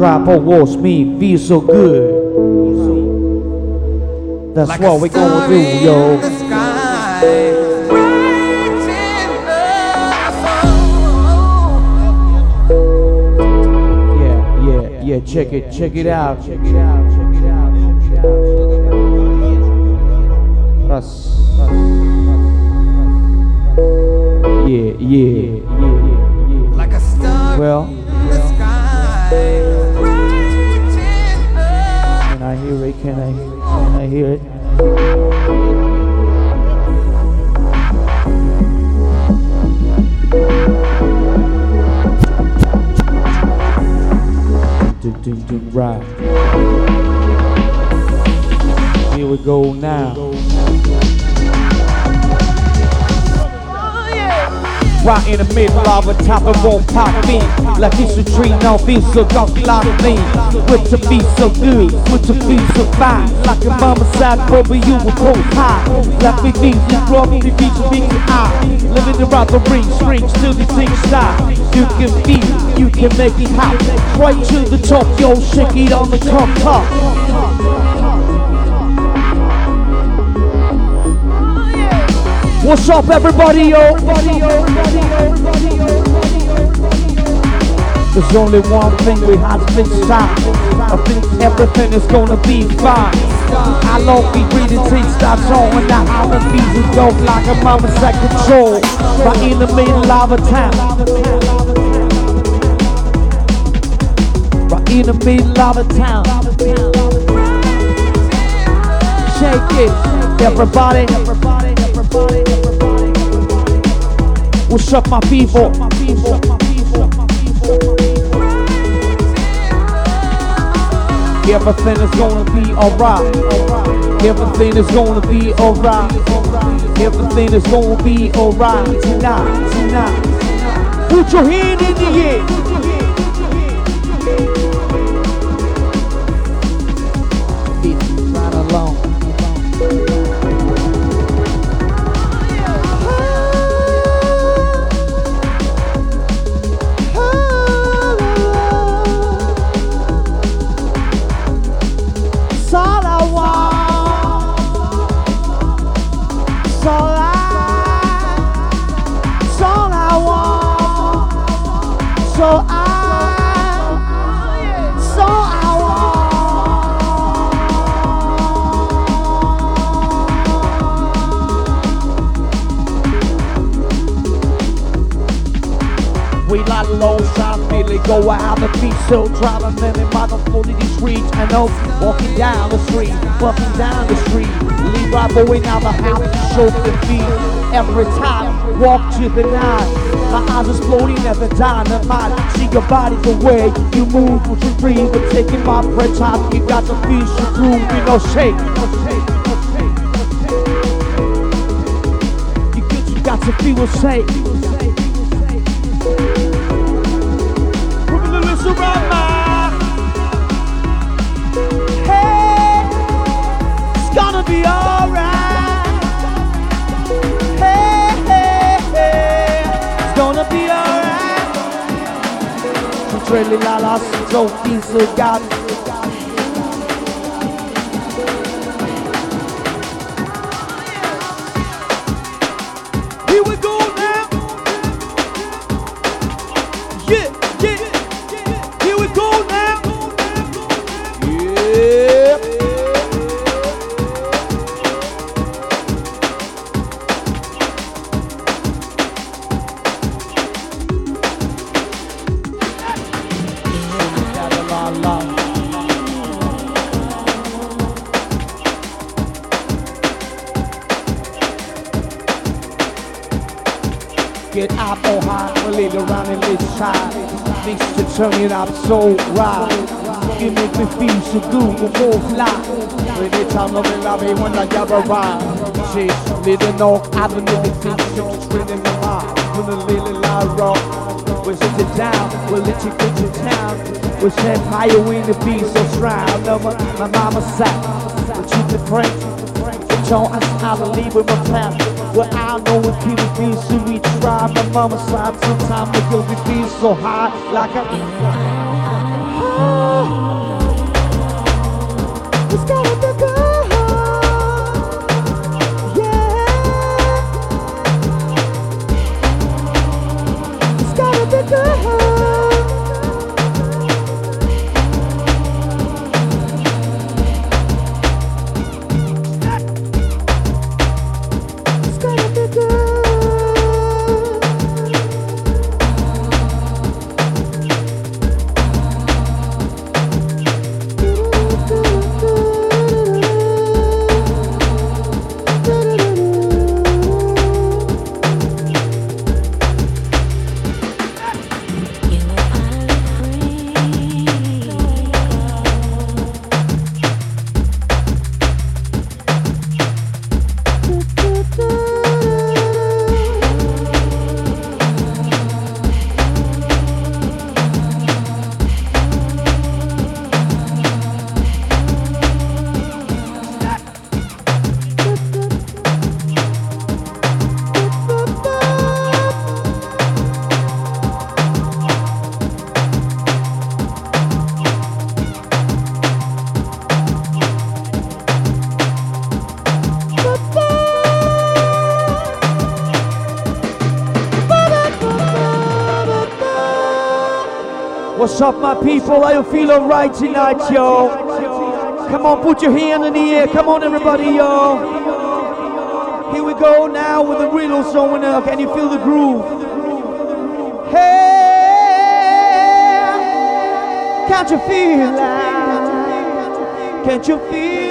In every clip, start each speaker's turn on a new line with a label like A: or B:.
A: of was me, feel so good. That's
B: Like
A: what we gonna do, yo.
B: sky.
A: Yeah, yeah, yeah. Check it, check it out. Check it out, check it out, check it out. Ras. Yeah, yeah, yeah, yeah.
B: Like a star
A: Well, hear it? Can I, can I hear it? Do, do, do, Right. Here we go now. Right in the middle of a top it won't pop me. Like it's a tree, now feels so like me. With to be so good, with to be so fine. Like a mama side, baby, you were both high. Like me things you brought me, beats and beats eye Living the ring, strings till the things stop You can feel, you can make it hot. Right to the top, yo, shake it on the top, top What's up, everybody, yo? There's only one thing we have to decide. I think everything is gonna be fine. I love be breathing takes that on and I have a feeling dope like a mama's at control. Right in the middle of a town. Right in the middle of a town. Shake it, everybody, everybody. What's up, my people? Everything is gonna be alright. Everything is gonna be alright. Everything is gonna be alright tonight, tonight. Put your hand in the air. The beat so driving them in in the streets and up walking down the street, walking down the street. Leave right going out the house to show the feet. Every time walk to the night. My eyes exploding at the dynamite. See your body the way you move with your breathe, but taking my breath out. You got to feel so groove, you know shake. You good, you got to feel safe. Trelli la la, so so got turn it up so right. You make me feel so good, we both fly. When they tell me they love when I get around. She's little knock, I don't need the things, she's in the mind. When the little light rock. We'll sit it down, we'll let you get your town. We'll set fire when the beat so strong. No, my, mama said, we'll keep the. So show us how to leave with my plan. Well, I know we it being so we try. My mama said sometimes we go be being so high. Like a. What's up, my people? Are you feeling right tonight, yo? Come on, put your hand in the air. Come on, everybody, yo. Here we go now with the riddle showing up. Can you feel the groove? Hey, can't you feel it? Can't you feel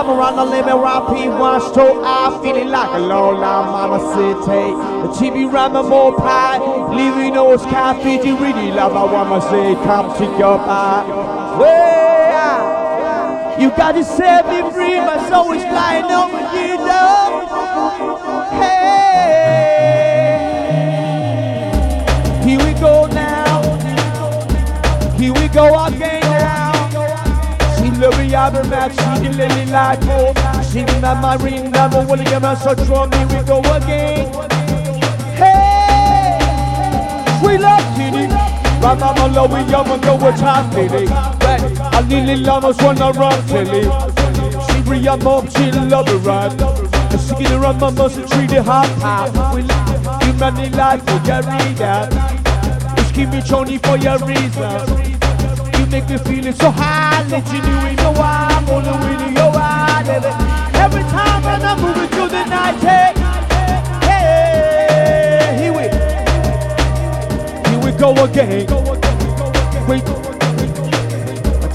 A: Up around the limit? P one store, I feeling like a long line mama city. The TV ramen more pie, leaving those cafe, you really love I wanna say, come to your bar. Well, you got to set me free, my soul is flying over you, know. Hey, here we go now. Here we go. She a match, she the lily like oh. She be my marine, never wanna get my so strong, here we go again. Hey, we love Kitty. My mama love we young and go with time, Kitty. But I lily llamas wanna run, Tilly. She your mom, she love it right. And she get around my muscle, treat it hot pie. We live humanity life for your reader. Just keep me Tony for your reason. Make me feeling so high, let you know you know I'm your eye, baby. Every time when I'm moving through the night, hey, hey, here we, here we go again. Wait,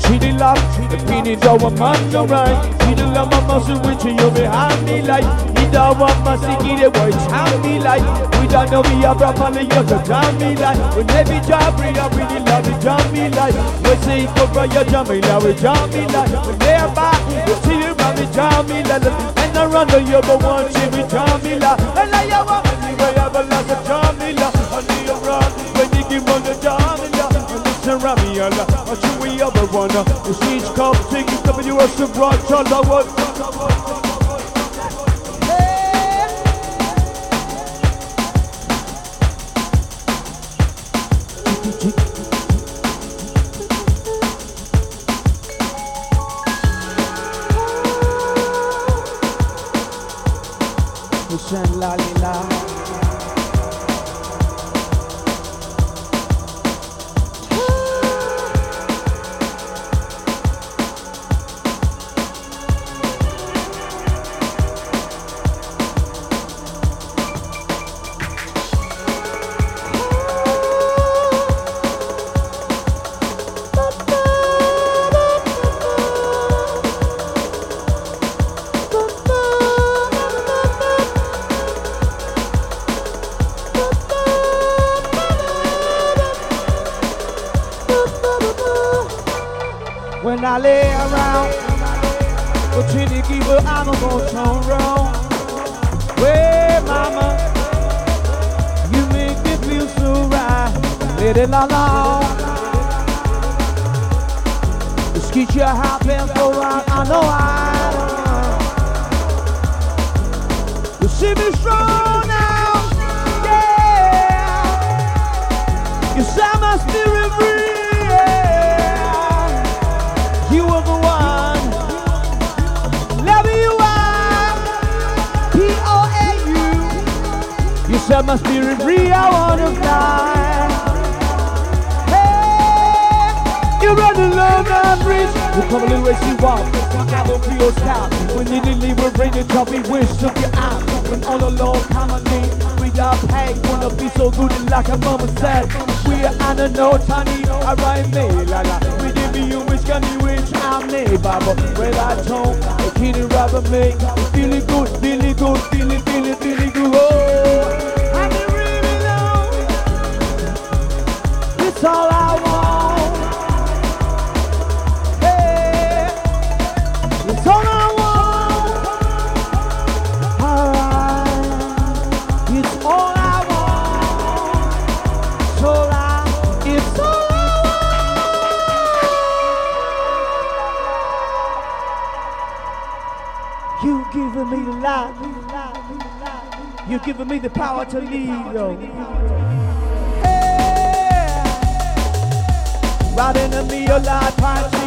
A: cheating love, the feeling though I'm alright. Cheating love, my muscle with you, behind me like. You don't want my sticky, the boy, time me like. We don't know me, I'm from the you're so jam me like. When every job, bring up, really love it, jam me like. We say, go for your jam me like, we jam me like. When they're back, we see you, man, we jam me like. And around the year, but one, she, we jam me like. And I have a, anyway, I have a lot of jam And Allah. What you we ever wanna? The sheets come, take it, come, you are child, I want. You're giving me the power to lead, yo. Hey. Riding a me alive, pine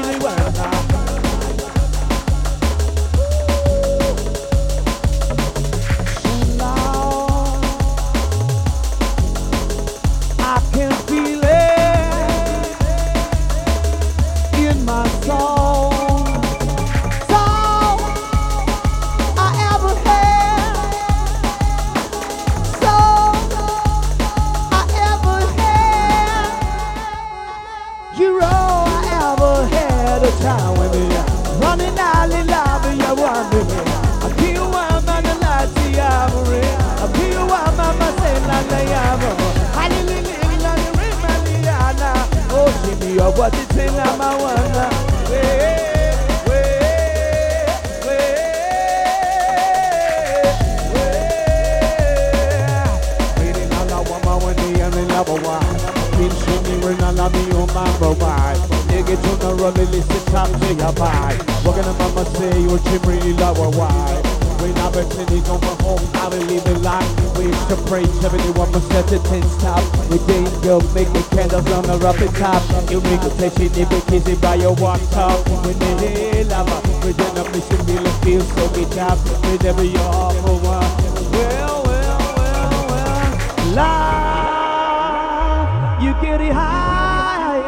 A: You make a place in the book easy by your walk talk When the hell lava With an ambition feel it feel so be tough With every awful one. Well, well, well, well. Love, You get it high.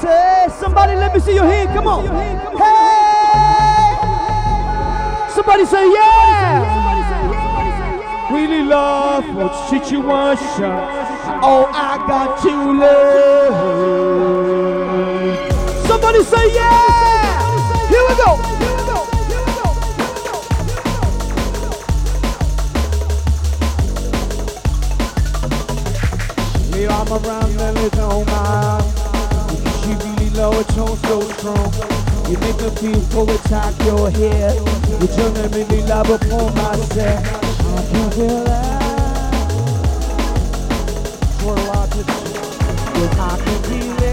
A: Say somebody let me see your hand Come on. Hey. Somebody say yeah. Really love will situation? Oh, I got to love. Somebody say yeah. Here we go. Me, I'm around and it's on You She really low, it so so strong. You make me feel so attack your head. You turn me really love upon myself. I can feel that.
C: Purple, purple blue.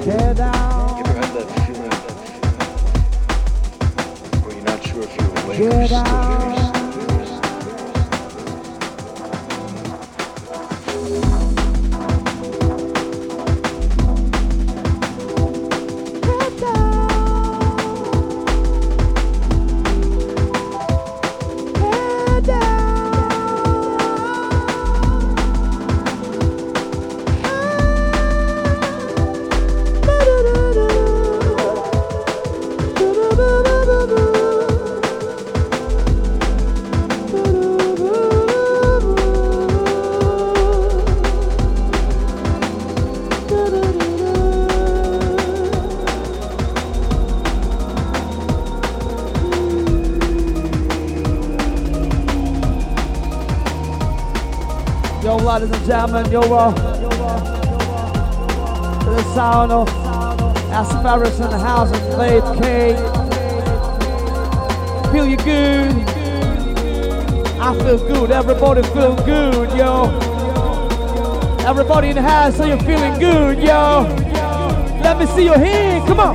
C: You ever had that feeling you're not sure if you're awake or still.
A: Gentlemen, yo, uh, to the sound of S.Peres in the house and Faith K. Feel you good. I feel good. Everybody feel good, yo. Everybody in the house, so you're feeling good, yo. Let me see your hand. Come on.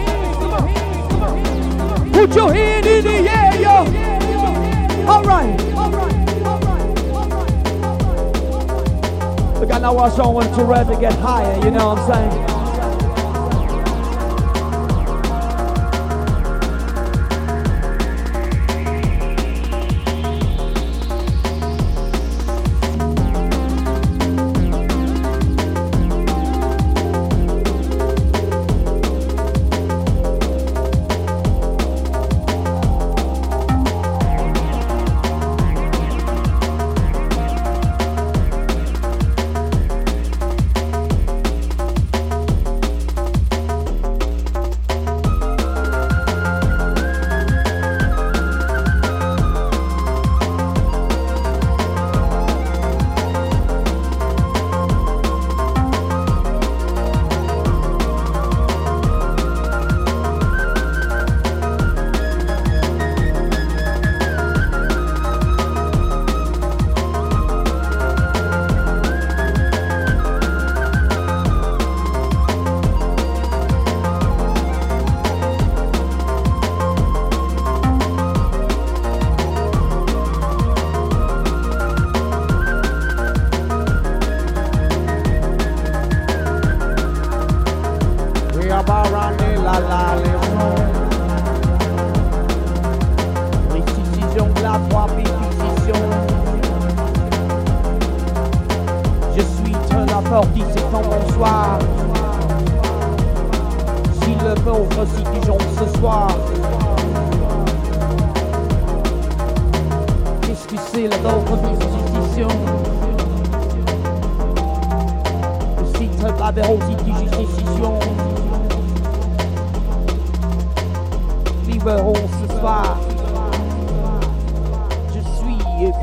A: Put your hand in the air, yo. All right. Look, I know I don't want to ready to get higher, you know what I'm saying?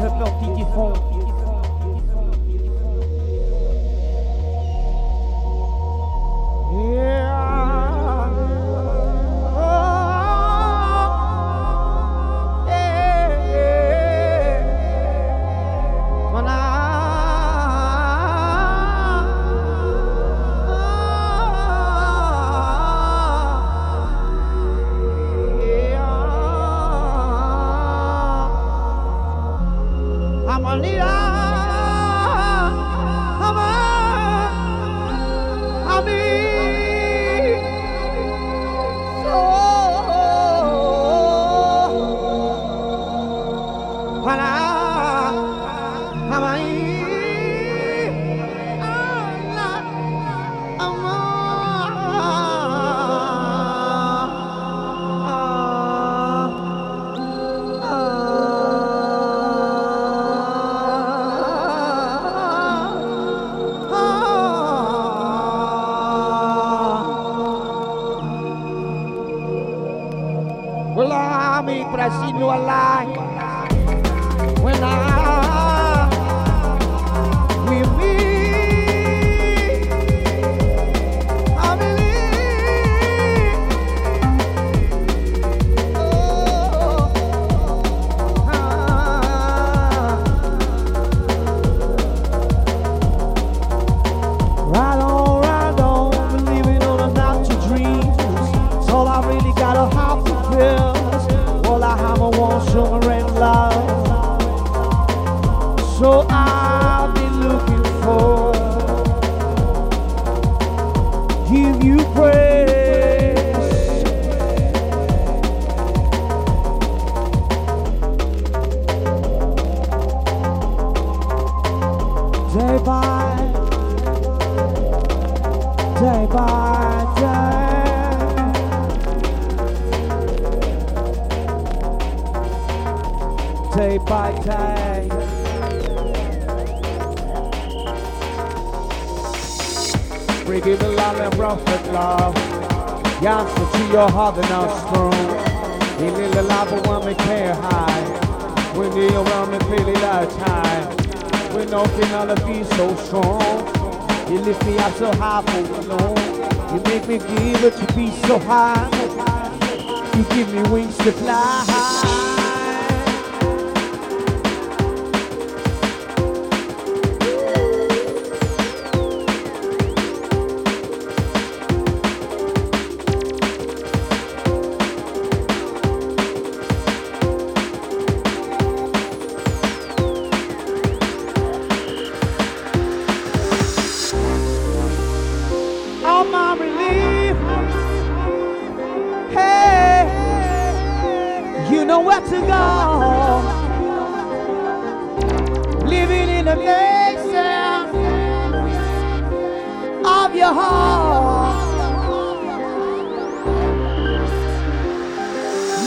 A: Que parti du fond.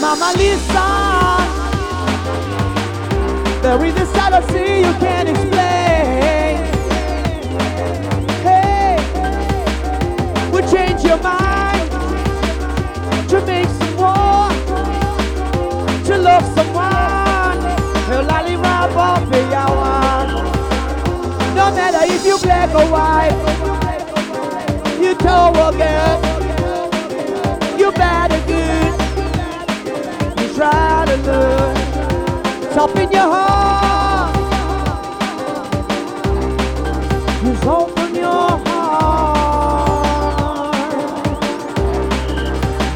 A: Mama, listen. There is a side of sea you can't explain. Hey would change your mind to make some more, to love someone. No matter if you black or white, you tall or girl, you bad top in your heart. Just open your heart.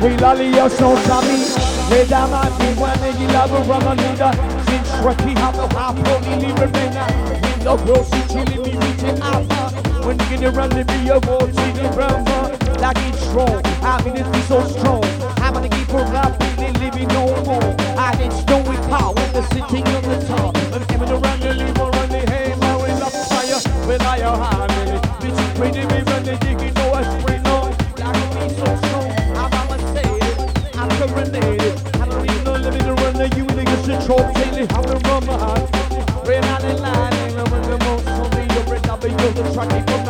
A: Oui, l'alliation s'amie, les dames à qui voient les gila vous run leader. Sin shrekky have no half only bena. In the bro si chili me meeting alpha. When you get around the be a see the brother. Uh, like it's strong, I mean it be so strong for I'm living no more. I didn't know it power the sitting on the top. I'm coming around the leave on the hay, blowing up fire. Well, I am harmony. Bitch, you pretty me when they dig it, know what's going on. I can be so strong. I'm a Mercedes. I'm serenaded. I don't even know living to run the you niggas should troll daily. I'm the rummer. Red out in line, ain't no run the most. So me, you're red, I'll be the truck, keep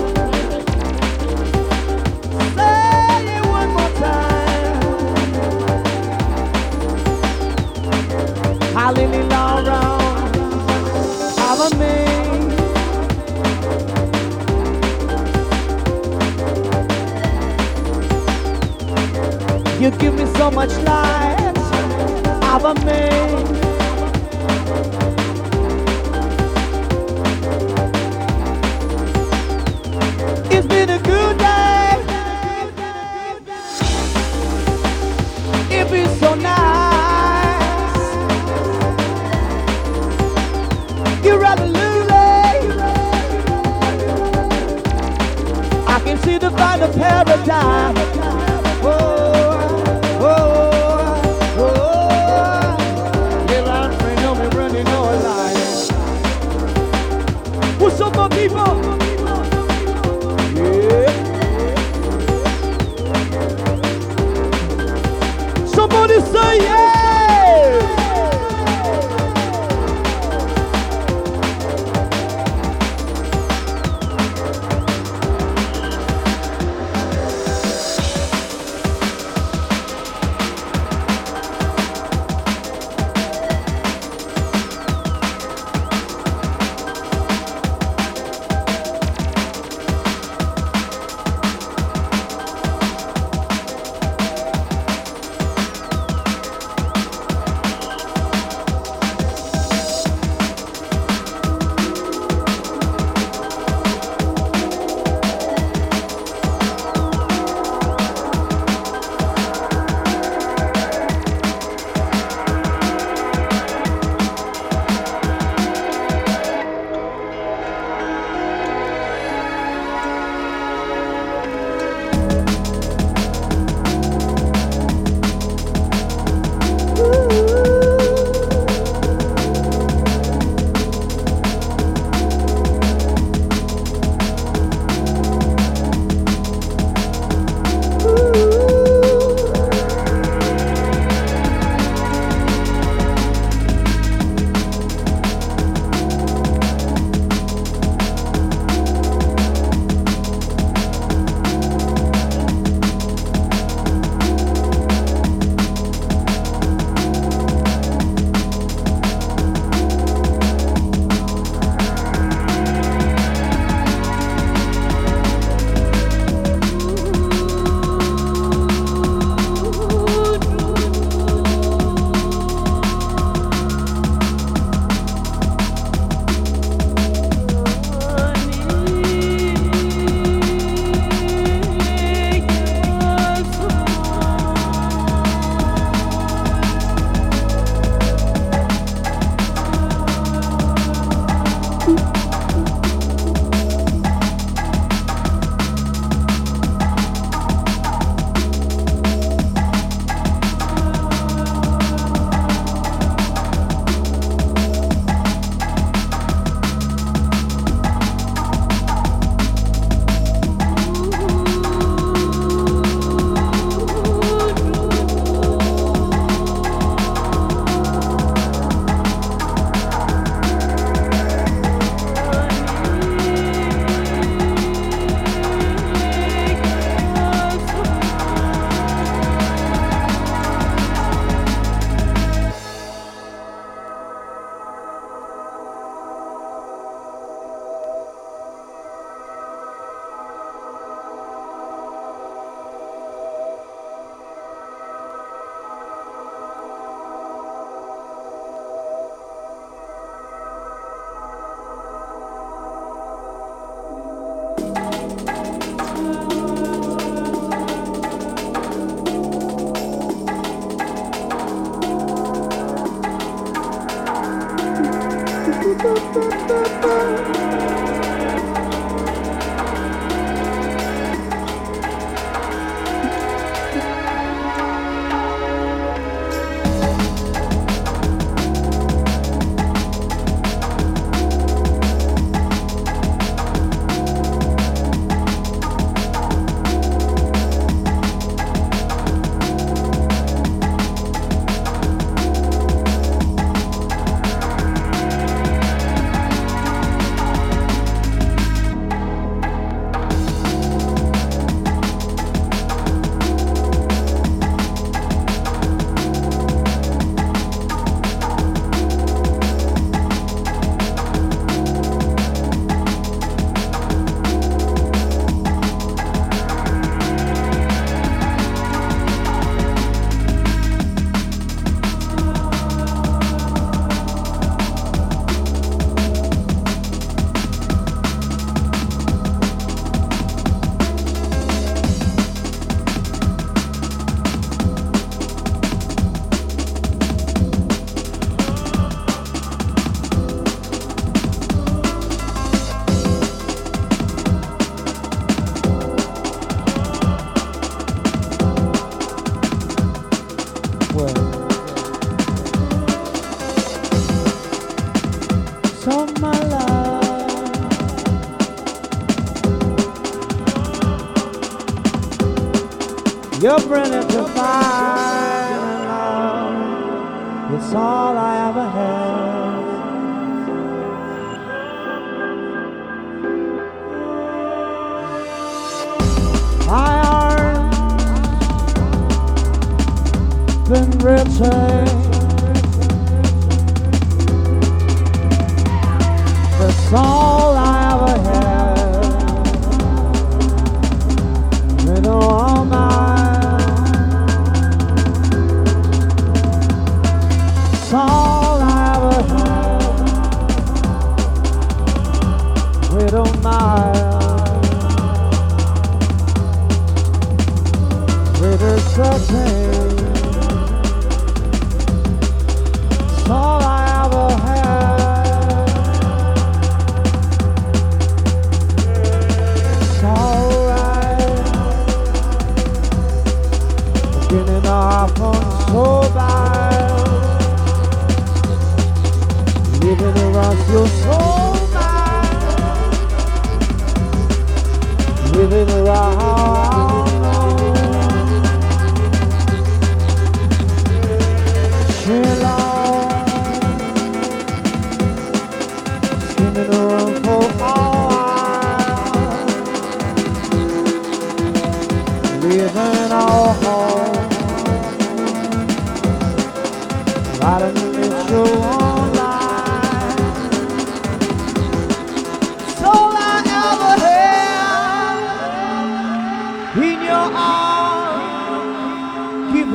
A: I'm amazed. You give me so much light. I'm amazed. What's up, my people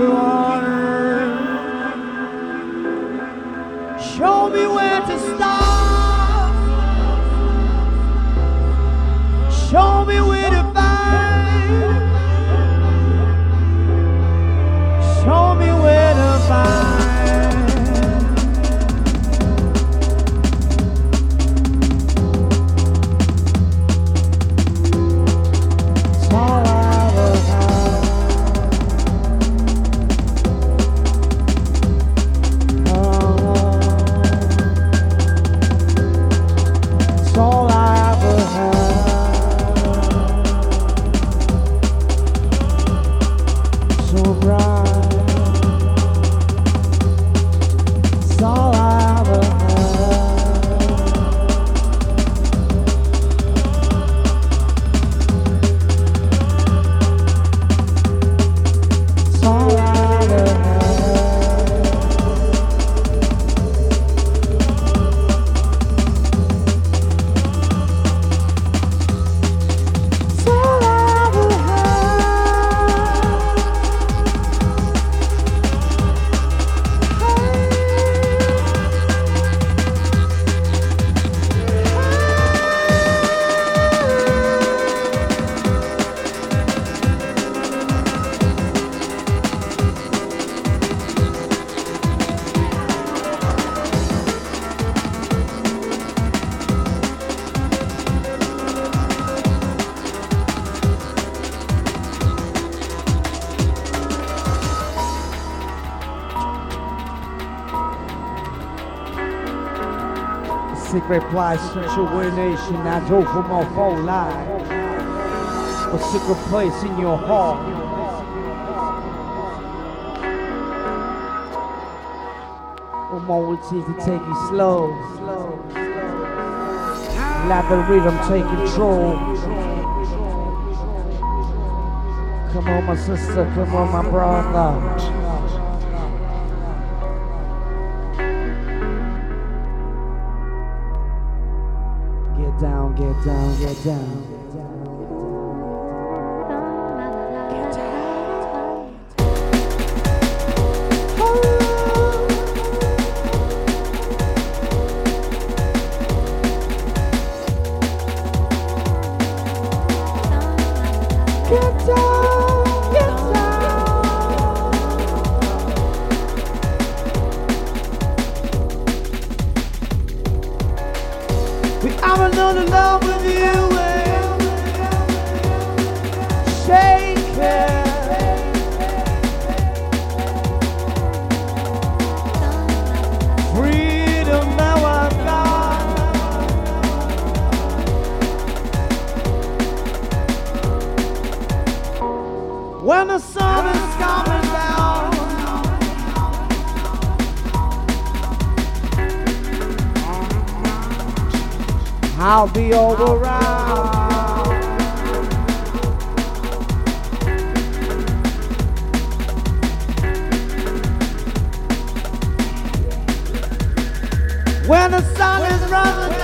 A: Arms. Keep reply situation not over my whole life. A secret place in your heart. I'm always to take it slow. Let the rhythm take control. Come on, my sister, come on, my brother. down. I'll be all around. When the sun is rising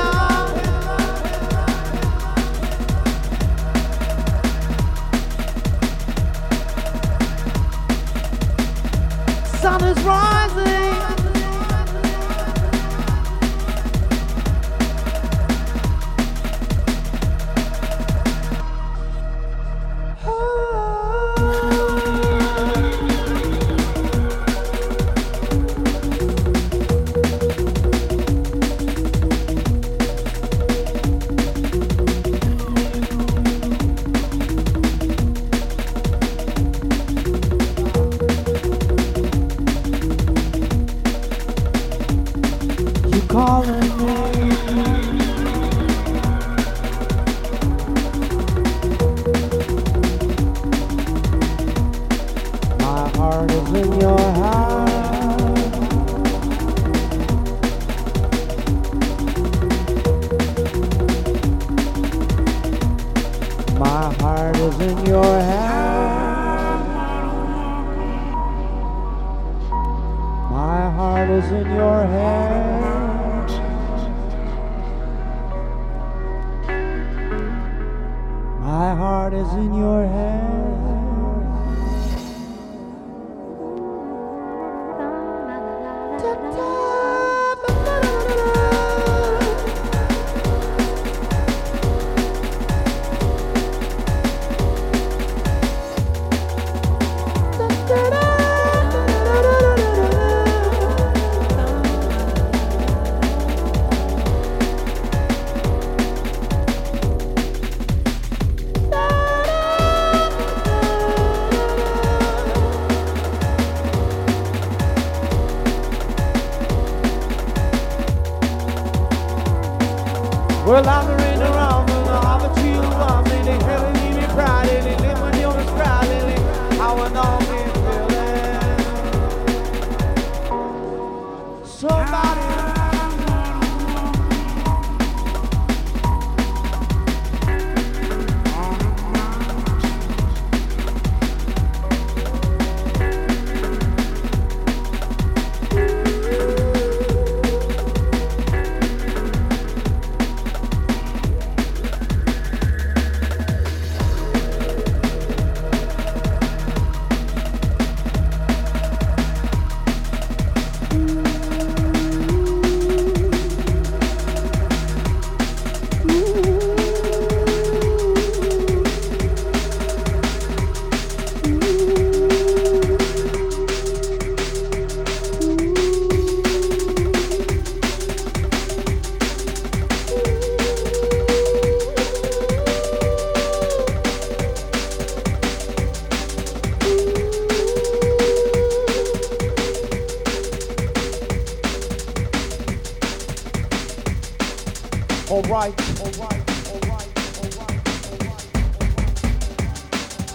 A: Alright, alright, alright, alright.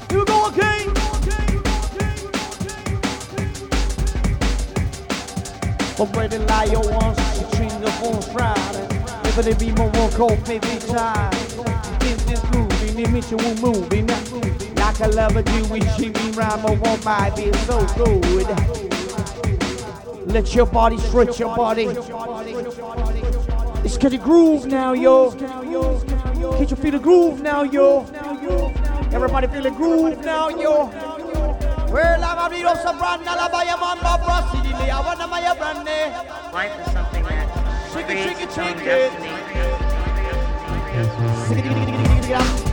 A: Here we go again. Already liar once, between the string of on Friday. Never there be more one cold, maybe time. In this movie, the mission will move in Like I love a Jewish Jimmy rhyme, or one might be so good. Let your body stretch your body. It's get the groove now, yo. Can't you feel the groove now, yo? Everybody feel the groove now, yo. Well, I'm a little soprano, la baya mamba, brasi, di I wanna my brande.
D: Life is something that
A: Shake it, shake it, shake it.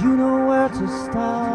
A: You know where to start.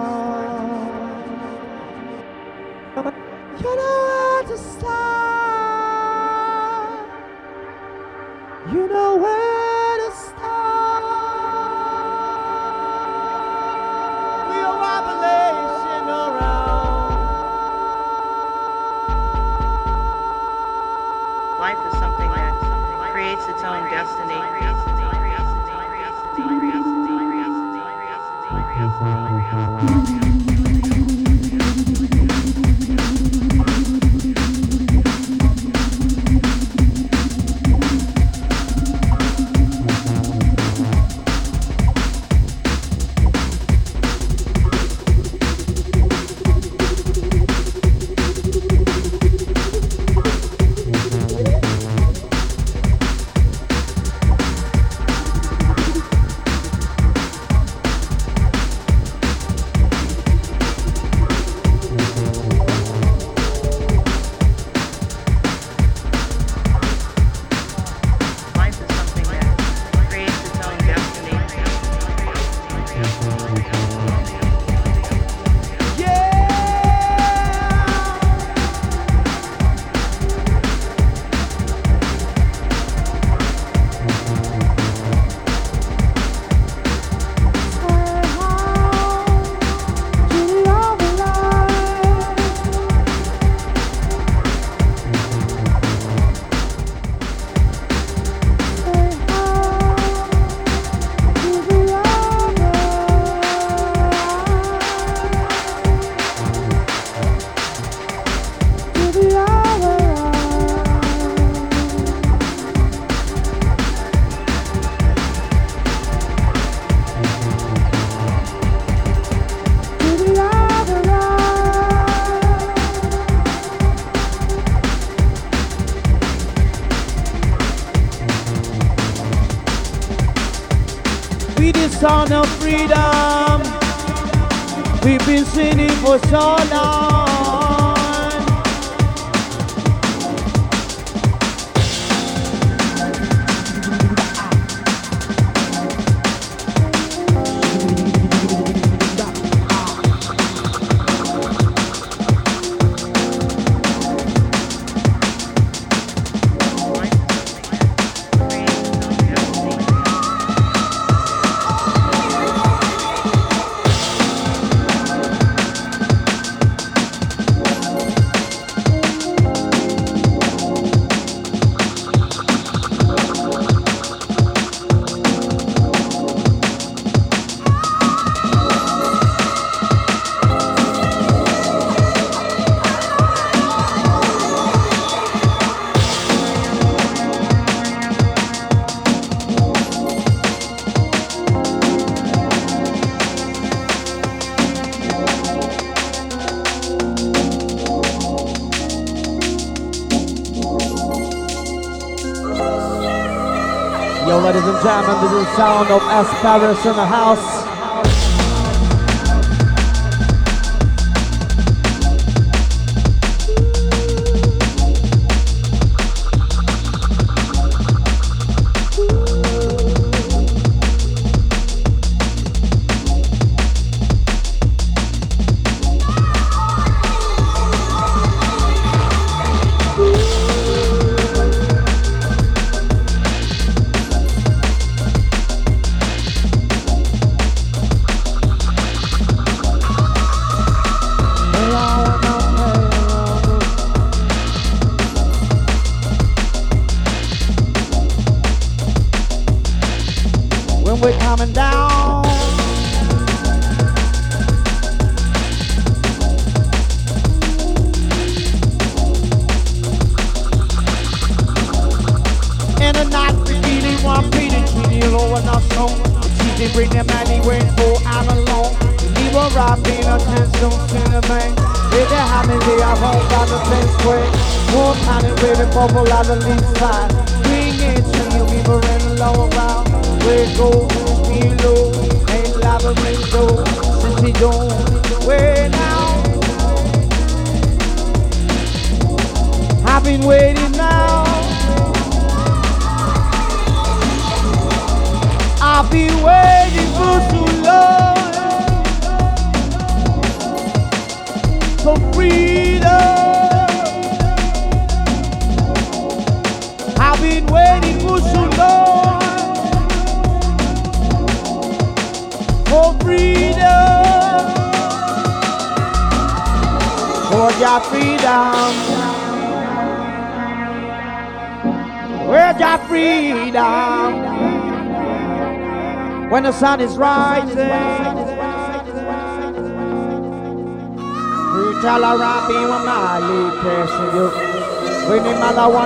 A: Singing for Yo, ladies and gentlemen, this is the sound of S.Peres in the house.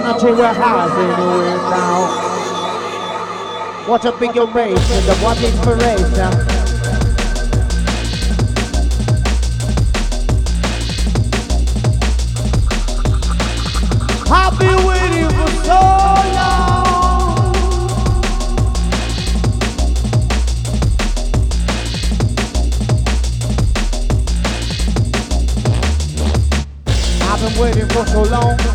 A: The mother wanna take your house anywhere now. What a big erasure, the what inspiration. I've been waiting for so long. I've been waiting for so long.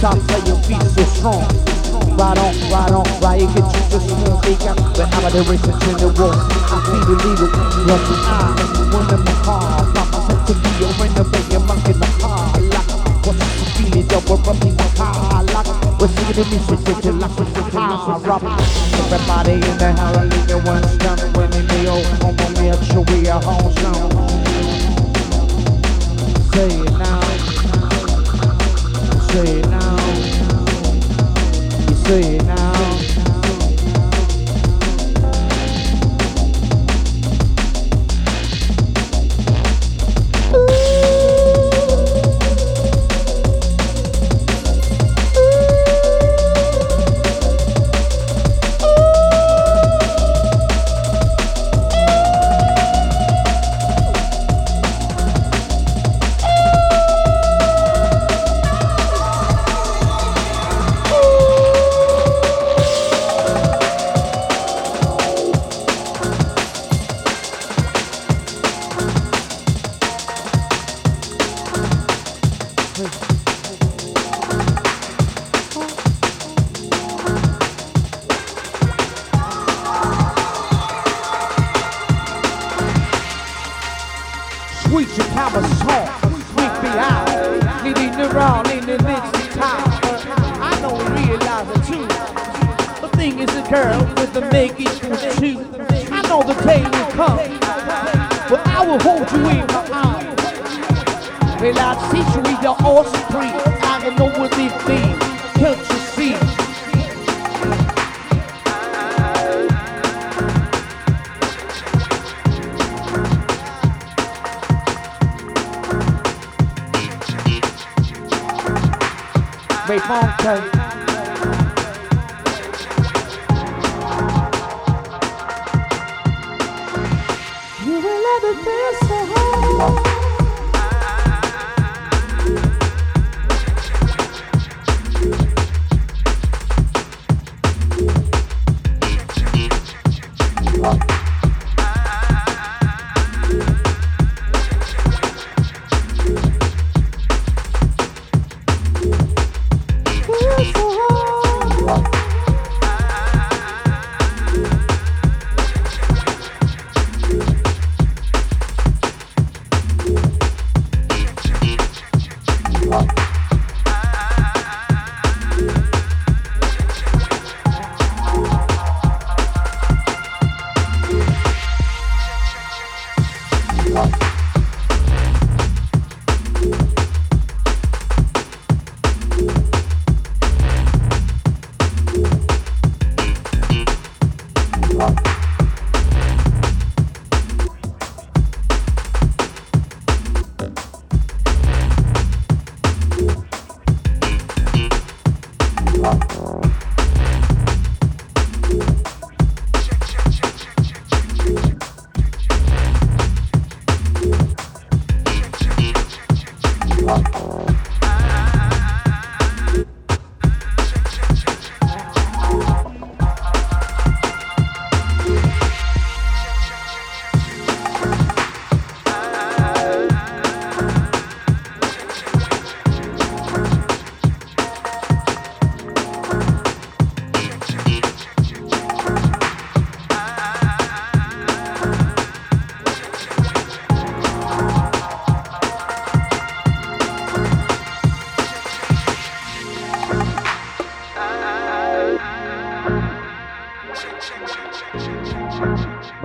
A: Stop play your feet so strong. Right on, right on, right, it gets you just small bacon. But I'm the race in the wall. I feel the leader, rushing out. One in my car, mama said to in the bay, you're in the car. Like, what's the feeling, double rubbing my car. Like, we're the music, take it like we're singing the rock. Everybody in the it one step. When in the old home, I'm here, show we a home sound. Say it now. Say it now. You say it now.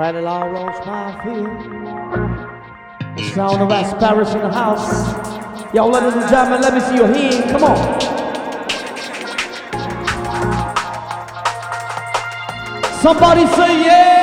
A: Title all my fear. The mm. sound of in the house. Y'all, ladies and gentlemen, let me see your hand. Come on. Somebody say yeah.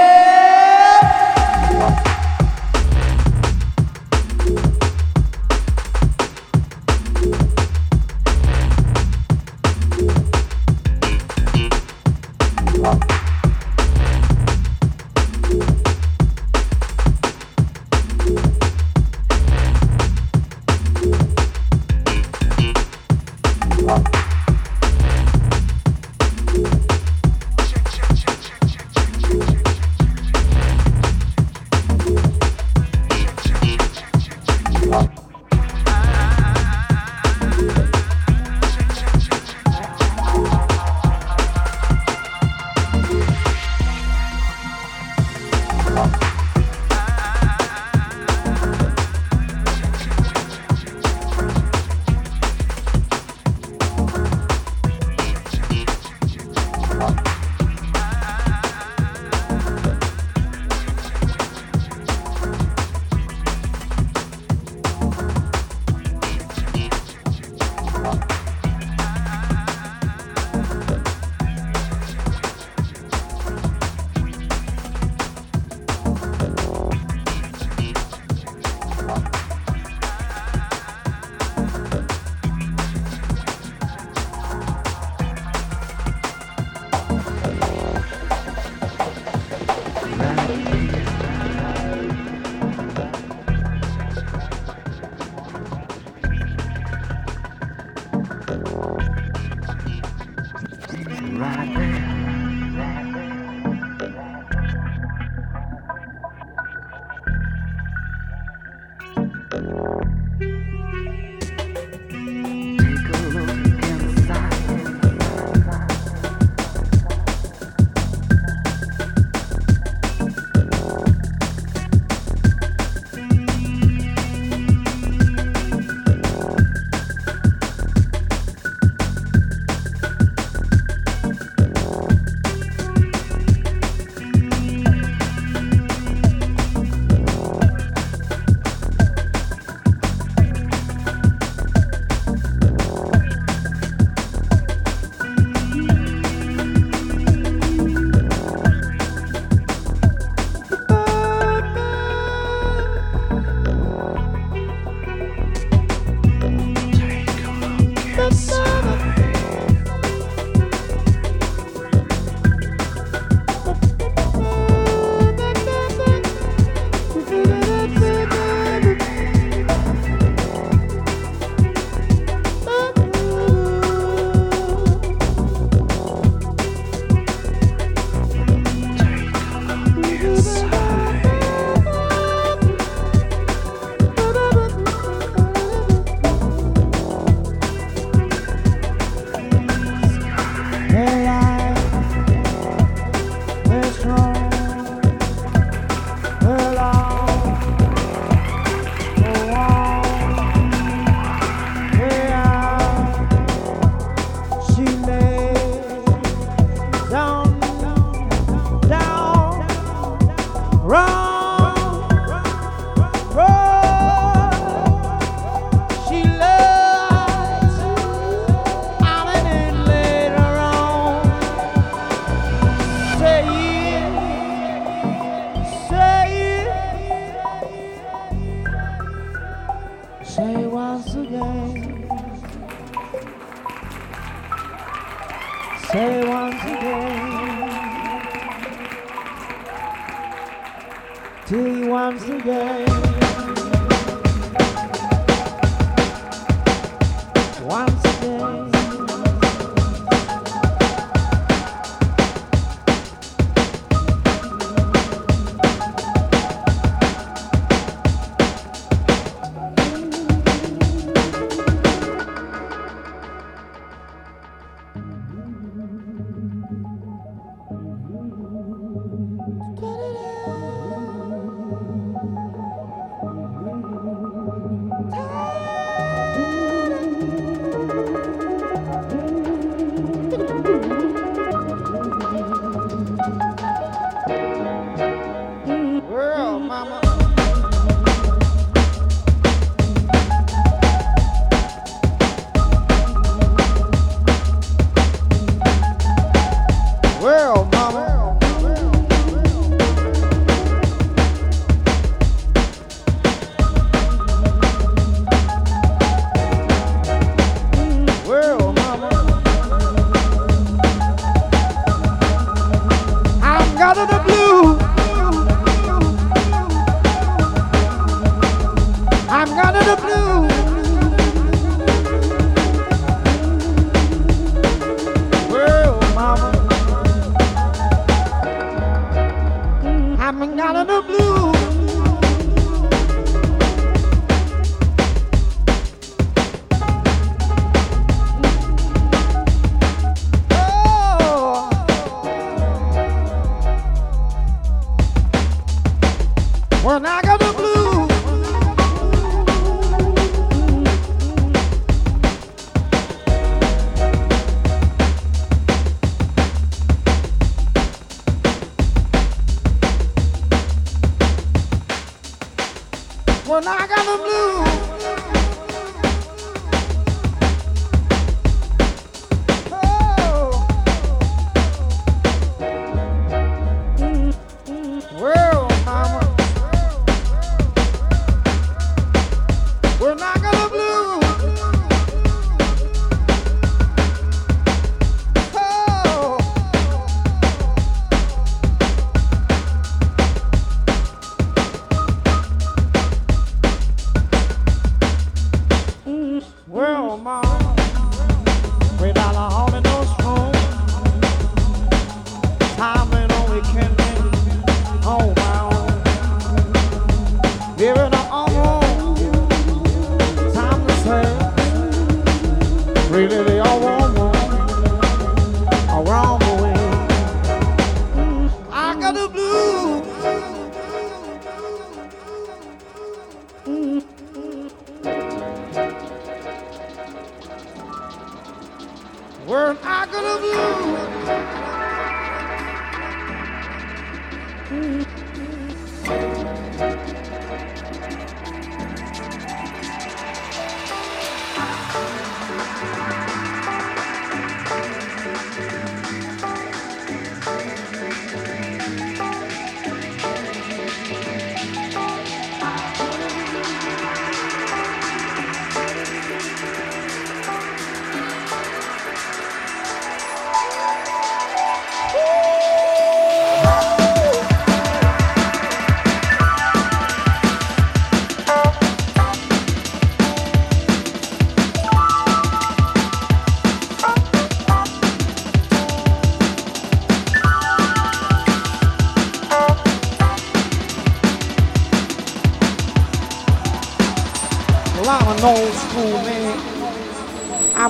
A: blue.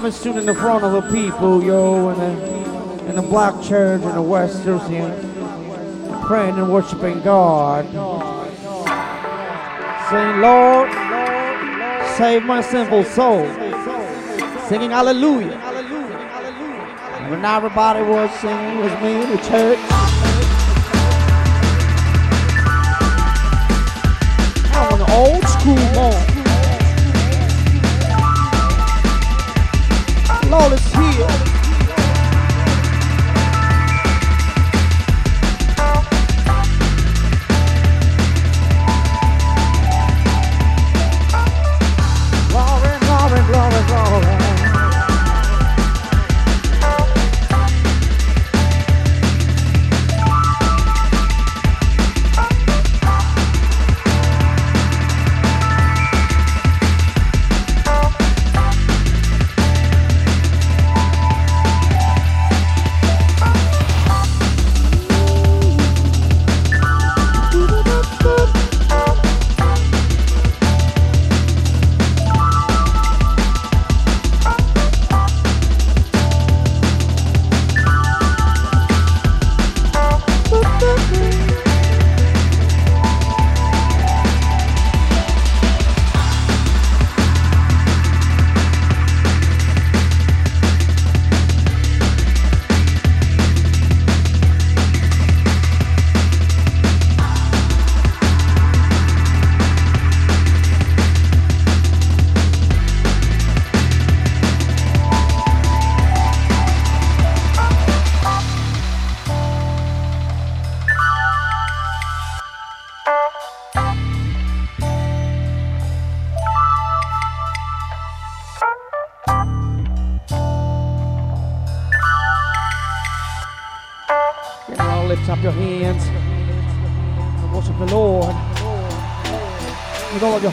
A: coming soon in the front of the people, yo, in the, in the black church in the West Jersey, praying and worshiping God. Saying, Lord, save my sinful soul. Singing hallelujah. When everybody was singing, it was me in the church.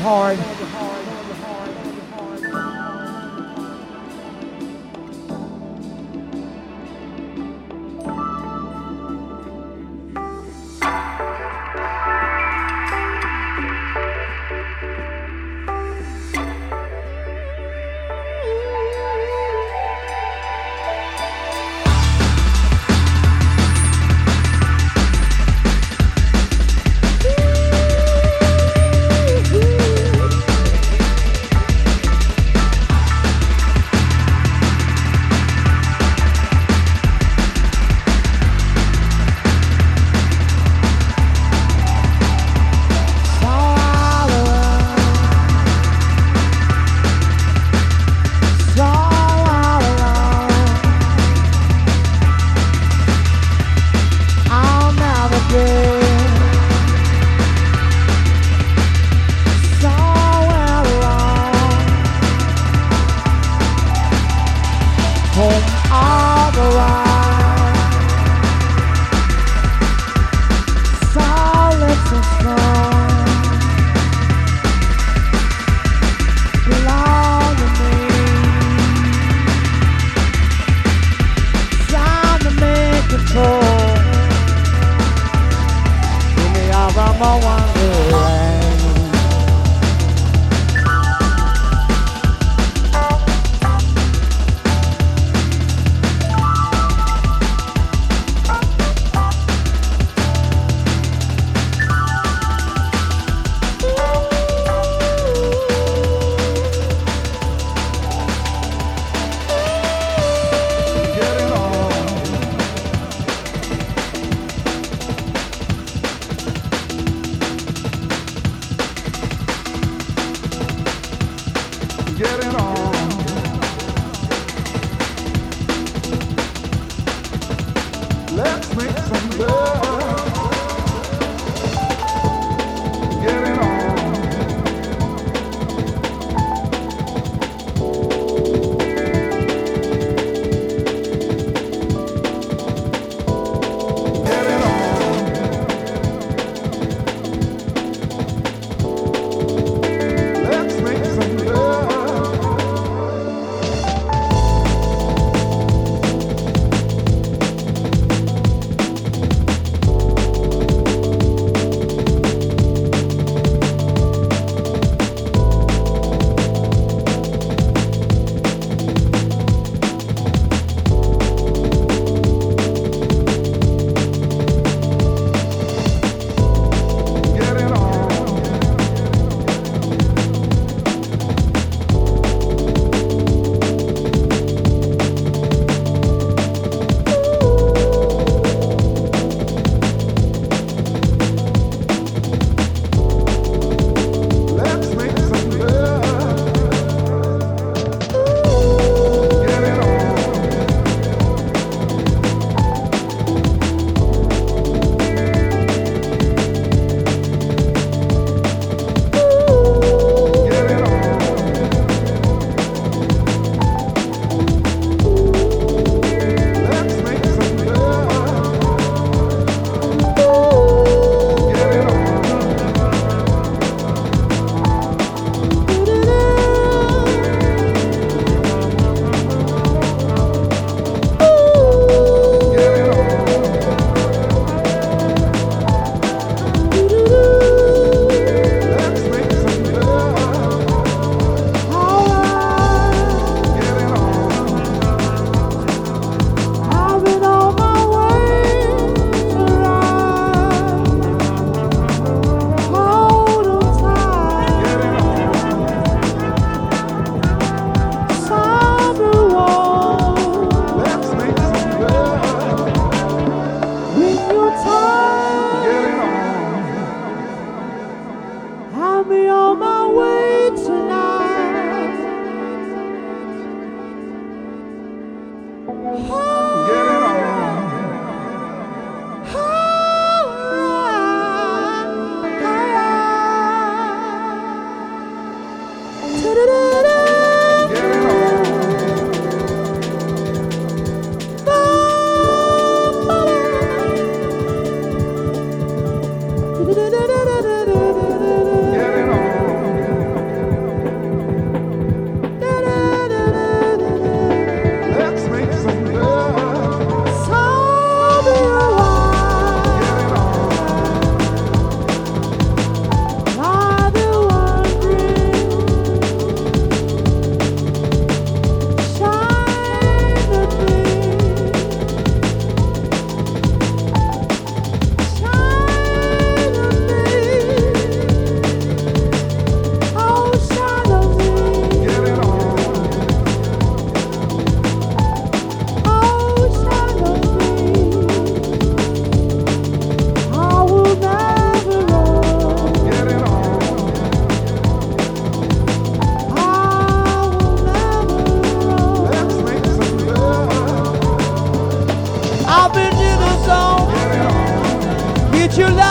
A: With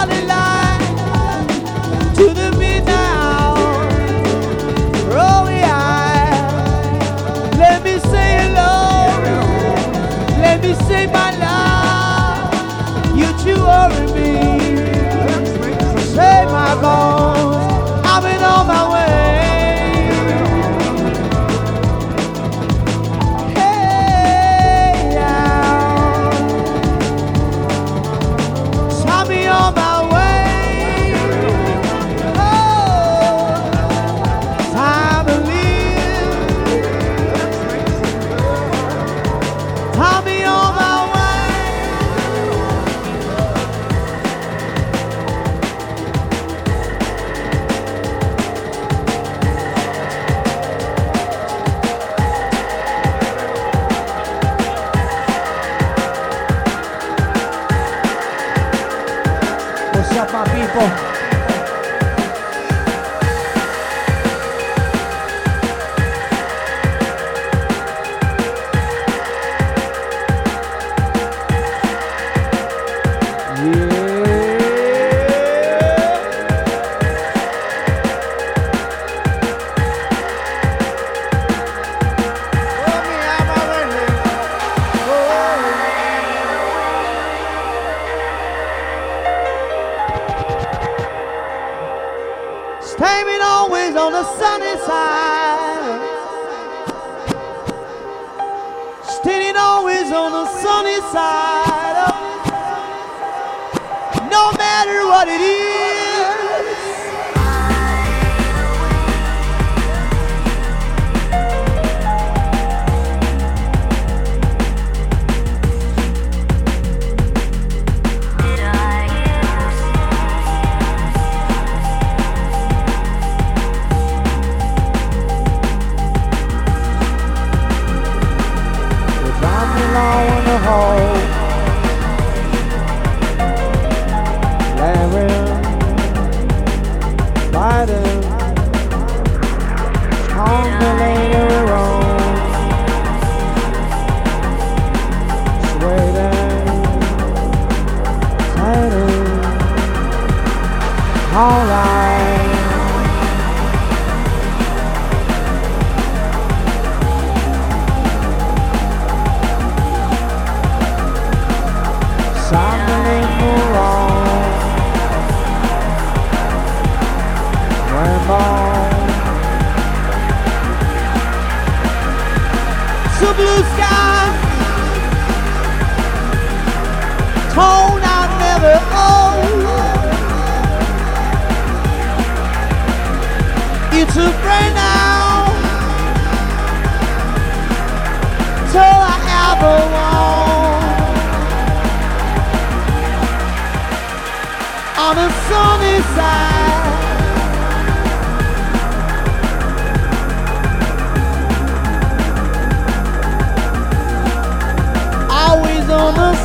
A: valley light. to the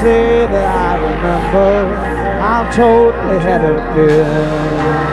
A: say that I remember I'm totally headed there.